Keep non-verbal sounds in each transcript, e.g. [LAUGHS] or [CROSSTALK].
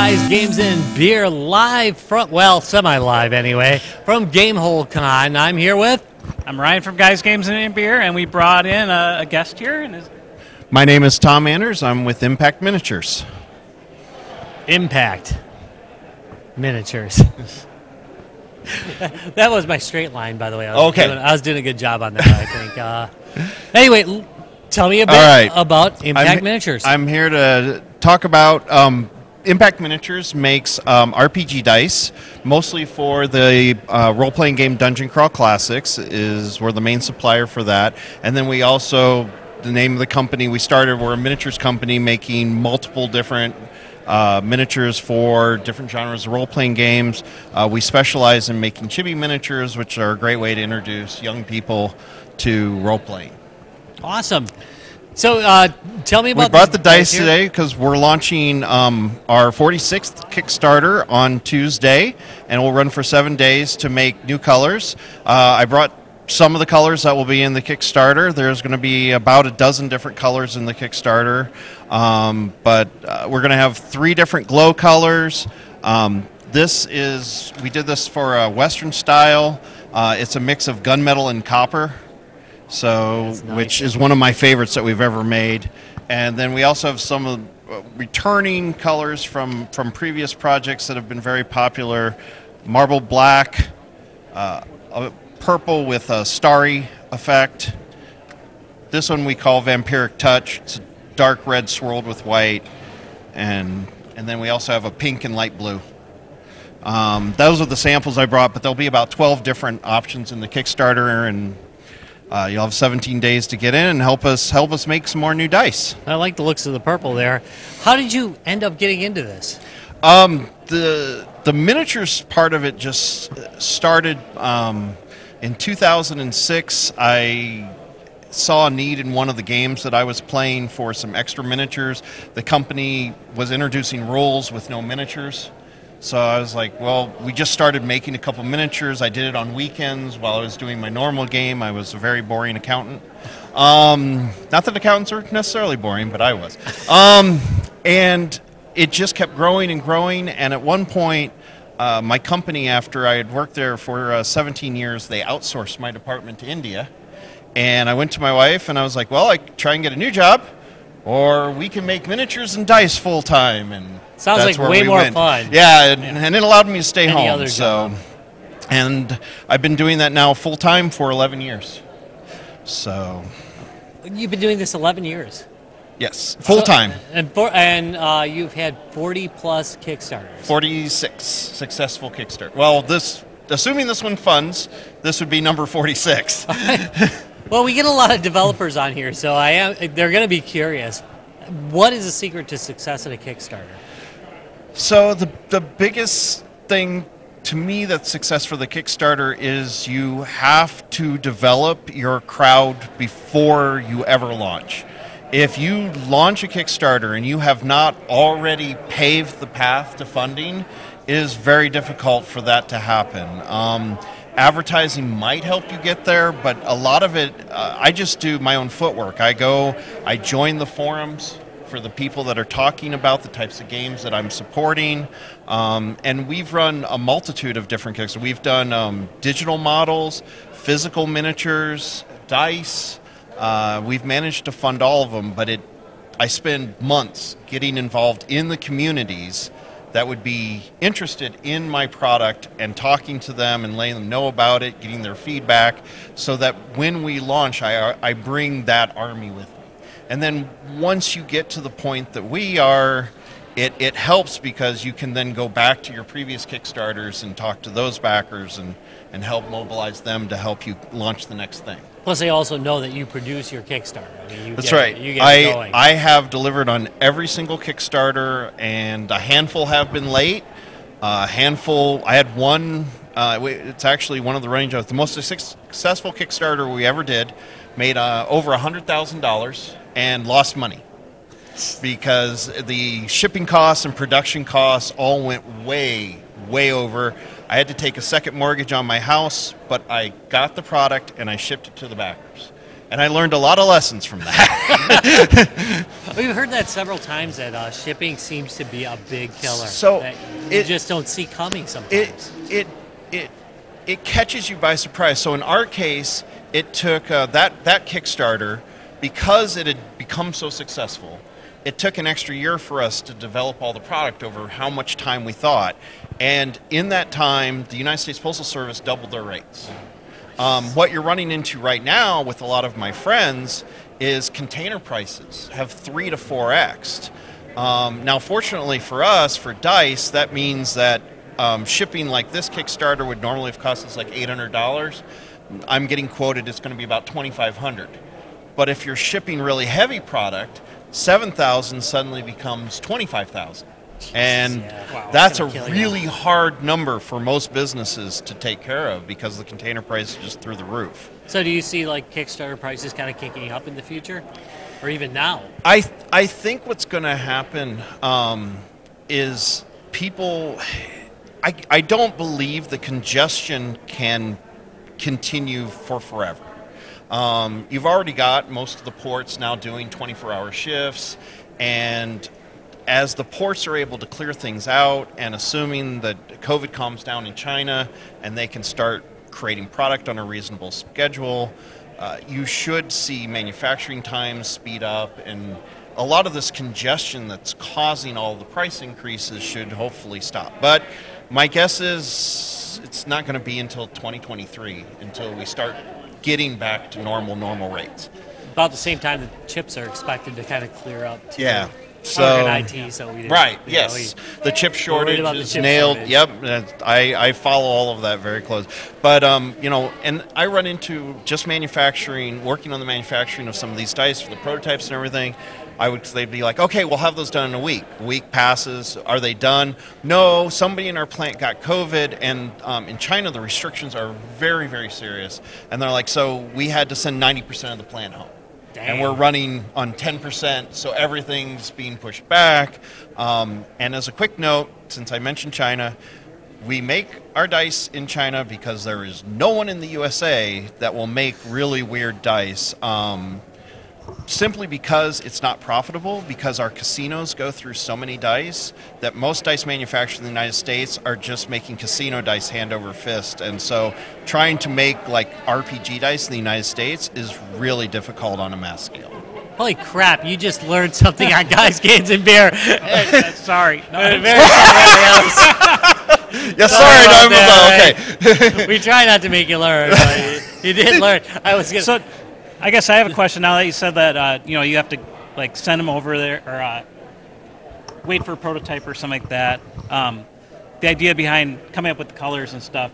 Guys, Games, and Beer live from, well, semi live anyway, from Gamehole Con. I'm here with. I'm Ryan from Guys Games and Beer, and we brought in a, a guest here. And his, My name is Tom Anders. I'm with Impact Miniatures. Impact Miniatures. [LAUGHS] that was my straight line, by the way. I was Okay. doing- I was doing a good job on that, I think. Uh, anyway, tell me a bit All right. about Impact I'm, Miniatures. I'm here to talk about um, Impact Miniatures makes um, RPG dice, mostly for the uh, role-playing game Dungeon Crawl Classics. Is we're the main supplier for that, and then we also the name of the company we started. We're a miniatures company making multiple different. Uh, miniatures for different genres of role-playing games. Uh, we specialize in making chibi miniatures, which are a great way to introduce young people to role-playing. awesome. So, uh, tell me about We brought the dice here. today because we're launching um, our 46th Kickstarter on Tuesday, and we'll run for seven days to make new colors. Uh, I brought some of the colors that will be in the Kickstarter. There's going to be about a dozen different colors in the Kickstarter, um, but uh, we're going to have three different glow colors. Um, this is we did this for a Western style. Uh, it's a mix of gunmetal and copper. So, nice. which is one of my favorites that we've ever made. And then we also have some of uh, returning colors from from previous projects that have been very popular: marble black, uh, a purple with a starry effect. This one we call vampiric touch. It's a dark red swirled with white, and and then we also have a pink and light blue. Um, those are the samples I brought, but there'll be about 12 different options in the Kickstarter, and uh, you'll have 17 days to get in and help us help us make some more new dice. I like the looks of the purple there. How did you end up getting into this? Um, the the miniatures part of it just started um, in 2006. I saw a need in one of the games that I was playing for some extra miniatures. The company was introducing rules with no miniatures. So I was like, well, we just started making a couple miniatures. I did it on weekends while I was doing my normal game. I was a very boring accountant. Um, not that accountants are necessarily boring, but I was. Um, and it just kept growing and growing. And at one point, uh, my company, after I had worked there for uh, 17 years, they outsourced my department to India. And I went to my wife and I was like, well, I try and get a new job, or we can make miniatures and dice full time. And Sounds that's like way we more went. fun. Yeah, and, and it allowed me to stay Any home. other so, and I've been doing that now full time for 11 years. So, You've been doing this 11 years. yes, full time. And for, and uh, you've had 40 plus Kickstarters. 46 successful Kickstarter. Well, this, assuming this one funds, this would be number 46. [LAUGHS] Well, we get a lot of developers on here, so I am. They're going to be curious. What is the secret to success at a Kickstarter? So the the biggest thing to me that's success for the Kickstarter is you have to develop your crowd before you ever launch. If you launch a Kickstarter and you have not already paved the path to funding, it is very difficult for that to happen. Um, advertising might help you get there, but a lot of it, uh, I just do my own footwork. I go, I join the forums for the people that are talking about the types of games that I'm supporting. Um, and we've run a multitude of different Kickstarters. We've done um, digital models, physical miniatures, dice. Uh, we've managed to fund all of them, but it, I spend months getting involved in the communities that would be interested in my product and talking to them and letting them know about it, getting their feedback, so that when we launch, I, I bring that army with me. And then once you get to the point that we are, it, it helps because you can then go back to your previous Kickstarters and talk to those backers and, and help mobilize them to help you launch the next thing. Plus, they also know that you produce your Kickstarter. I mean, you That's get, right. You get I, going. I have delivered on every single Kickstarter, and a handful have been late. A handful, I had one, uh, it's actually one of the range of the most successful Kickstarter we ever did, made uh, over $100,000 and lost money because the shipping costs and production costs all went way, way over. I had to take a second mortgage on my house, but I got the product and I shipped it to the backers. And I learned a lot of lessons from that. [LAUGHS] We've heard that several times that uh, shipping seems to be a big killer. So, that you it- just don't see coming sometimes. it it it it catches you by surprise. So in our case, it took uh, that that Kickstarter because it had become so successful. It took an extra year for us to develop all the product over how much time we thought, and in that time, the United States Postal Service doubled their rates. Um, what you're running into right now with a lot of my friends is container prices have three to four x. Um, now, fortunately for us, for Dice, that means that um, shipping like this Kickstarter would normally have cost us like $800. I'm getting quoted it's going to be about 2,500. But if you're shipping really heavy product, 7,000 suddenly becomes 25,000. And yeah. Wow. that's a Gonna you. really hard number for most businesses to take care of because the container price is just through the roof. so do you see like Kickstarter prices kind of kicking up in the future, or even now? I I think what's going to happen um, is people. I I don't believe the congestion can continue for forever. Um, you've already got most of the ports now doing 24-hour shifts, and as the ports are able to clear things out, and assuming that COVID calms down in China and they can start creating product on a reasonable schedule, uh, you should see manufacturing times speed up, and a lot of this congestion that's causing all the price increases should hopefully stop. But my guess is it's not going to be until 2023 until we start getting back to normal normal rates. About the same time the chips are expected to kind of clear up. Too. Yeah. So IT, so we didn't, Right. you know, Yes. we- the chip shortage the is chip nailed. shortage. Yep. I, I follow all of that very close. But um, you know, and I run into just manufacturing, working on the manufacturing of some of these dice for the prototypes and everything. I would they'd be like, okay, we'll have those done in a week. A week passes. Are they done? No. Somebody in our plant got COVID, and um, in China the restrictions are very very serious. And they're like, so we had to send ninety percent of the plant home and we're running on 10%, so everything's being pushed back. Um, and as a quick note, since I mentioned China, we make our dice in China because there is no one in the USA that will make really weird dice. Um, simply because it's not profitable, because our casinos go through so many dice that most dice manufacturers in the United States are just making casino dice hand over fist. And so trying to make like RPG dice in the United States is really difficult on a mass scale. Holy crap! You just learned something on guys, games, and beer. Sorry. [LAUGHS] No, Uh, Very sorry, [LAUGHS] Yes, Sorry sorry, about no, that, okay. we try not to make you learn, but you, you did [LAUGHS] learn. I was gonna. So, I guess I have a question now that you said that uh, you know you have to like send them over there or uh, wait for a prototype or something like that. Um, the idea behind coming up with the colors and stuff,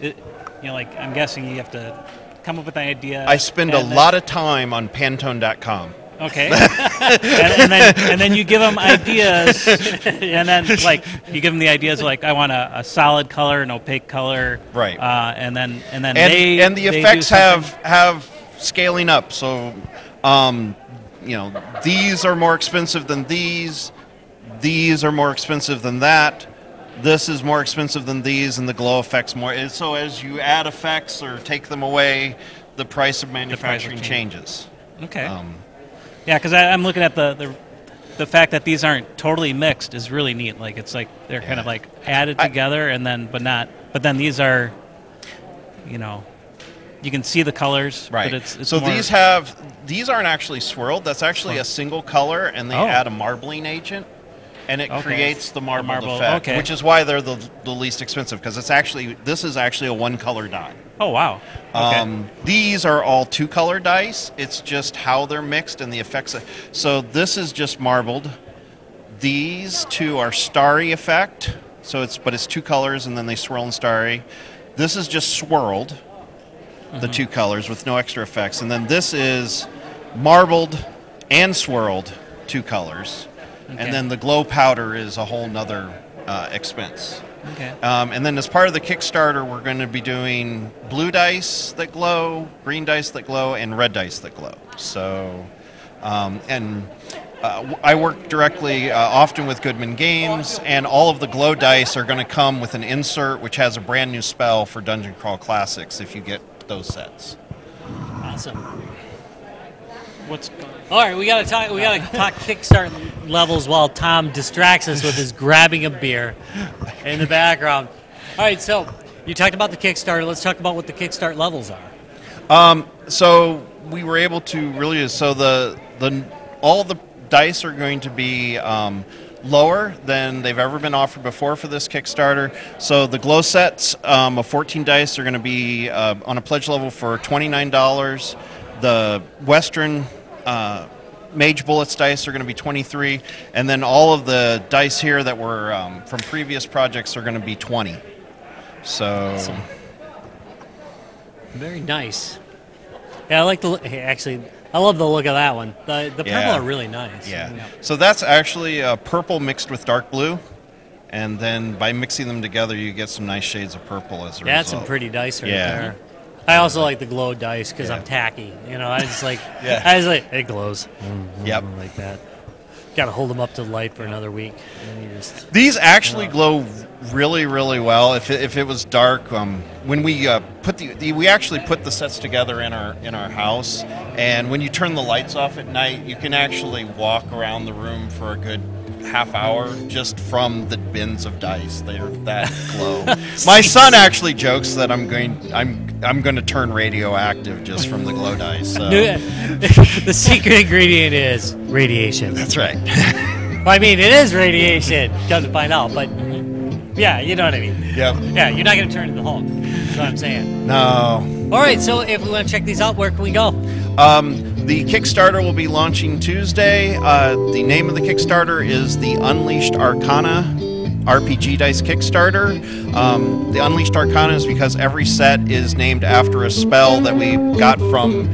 it, you know, like I'm guessing you have to come up with an idea. I spend a then- lot of time on Pantone.com. Okay. [LAUGHS] and, and then and then you give them ideas, [LAUGHS] and then like you give them the ideas like I want a, a solid color, an opaque color, Right. Uh, and then and then and, they and the effects have have scaling up. So, um, you know, these are more expensive than these. These are more expensive than that. This is more expensive than these, and the glow effects more. So as you add effects or take them away, the price of manufacturing change. changes. Okay. Um, Yeah, because I'm looking at the, the the fact that these aren't totally mixed is really neat. Like it's like they're kind of like added I- together and then but not. But then these are, you know, you can see the colors. Right. But it's, it's so these have these aren't actually swirled. That's actually a single color, and they Oh. add a marbling agent, and it Okay. creates the marbled marble, effect, okay. which is why they're the, the least expensive because it's actually this is actually a one color die. Oh wow. Okay. Um, these are all two color dice. It's just how they're mixed and the effects. Of, so this is just marbled. These two are starry effect. So it's but it's two colors and then they swirl and starry. This is just swirled, the two colors with no extra effects, and then this is marbled and swirled, two colors, Okay. and then the glow powder is a whole nother uh, expense. okay. Um, and then as part of the Kickstarter, we're going to be doing blue dice that glow, green dice that glow, and red dice that glow. So, um, and uh, I work directly, uh, often with Goodman Games, and all of the glow dice are going to come with an insert which has a brand new spell for Dungeon Crawl Classics if you get those sets. awesome. what's All right, we gotta talk. We gotta talk Kickstart levels while Tom distracts us with his grabbing a beer in the background. All right, so you talked about the Kickstarter. Let's talk about what the Kickstart levels are. so we were able to really so the the all the dice are going to be um, lower than they've ever been offered before for this Kickstarter. So the glow sets um, of 14 dice are going to be uh, on a pledge level for $29. The Western uh, Mage Bullets dice are going to be 23, and then all of the dice here that were um, from previous projects are going to be 20. So. Very nice. Yeah, I like the. Hey, actually, I love the look of that one. The the purple Yeah. are really nice. Yeah. So that's actually uh, purple mixed with dark blue, and then by mixing them together, you get some nice shades of purple as a That's result. That's some pretty dice right Yeah. there. I also like the glow dice because Yeah. I'm tacky. You know, I just like. [LAUGHS] Yeah. I just like it glows. Yep. Like that. Got to hold them up to light for another week. Just. These actually glow really, really well. If it, if it was dark, um, when we uh, put the, the we actually put the sets together in our in our house, and when you turn the lights off at night, you can actually walk around the room for a good half hour just from the bins of dice. They're that [LAUGHS] glow. [LAUGHS] My son actually jokes that I'm going I'm I'm going to turn radioactive just from the glow dice. So. [LAUGHS] the secret ingredient is radiation. That's right. Well, I mean, it is radiation. Come to find out, but yeah, you know what I mean. yep. Yeah, you're not going to turn into the Hulk. That's what I'm saying. No. All right, so if we want to check these out, where can we go? Um, the Kickstarter will be launching Tuesday. Uh, the name of the Kickstarter is the Unleashed Arcana RPG Dice Kickstarter. Um, the Unleashed Arcana is because every set is named after a spell that we got from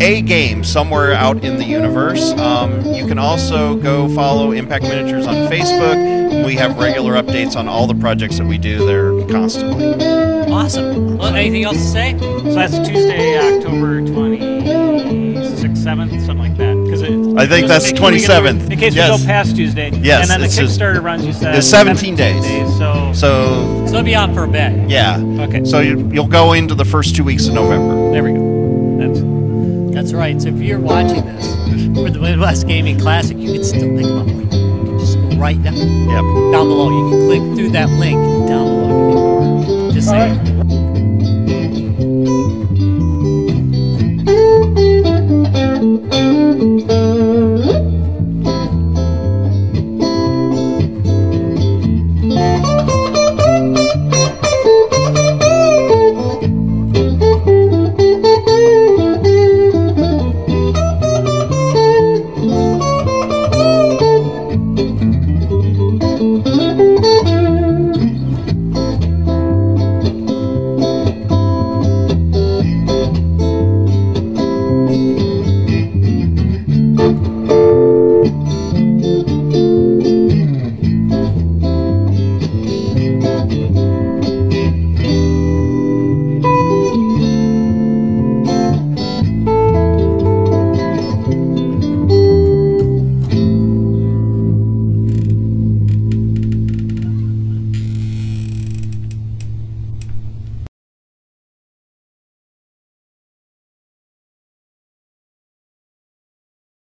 a game somewhere out in the universe. Um, you can also go follow Impact Miniatures on Facebook. We have regular updates on all the projects that we do there constantly. Awesome. Well, anything else to say? so that's Tuesday, October 26th, 7th, something like that. Because I think that's in case we 27th. In case Yes. we go past Tuesday. Yes, And then the it's just- Kickstarter runs, you said. it's 17 days. So, So, So it'll be on for a bit. yeah. okay. So you, you'll go into the first two weeks of November. there we go. That's, That's right. So if you're watching this for the Midwest Gaming Classic, you can still think about it. You can just go right down, Yep. down below. You can click through that link down below. Just saying.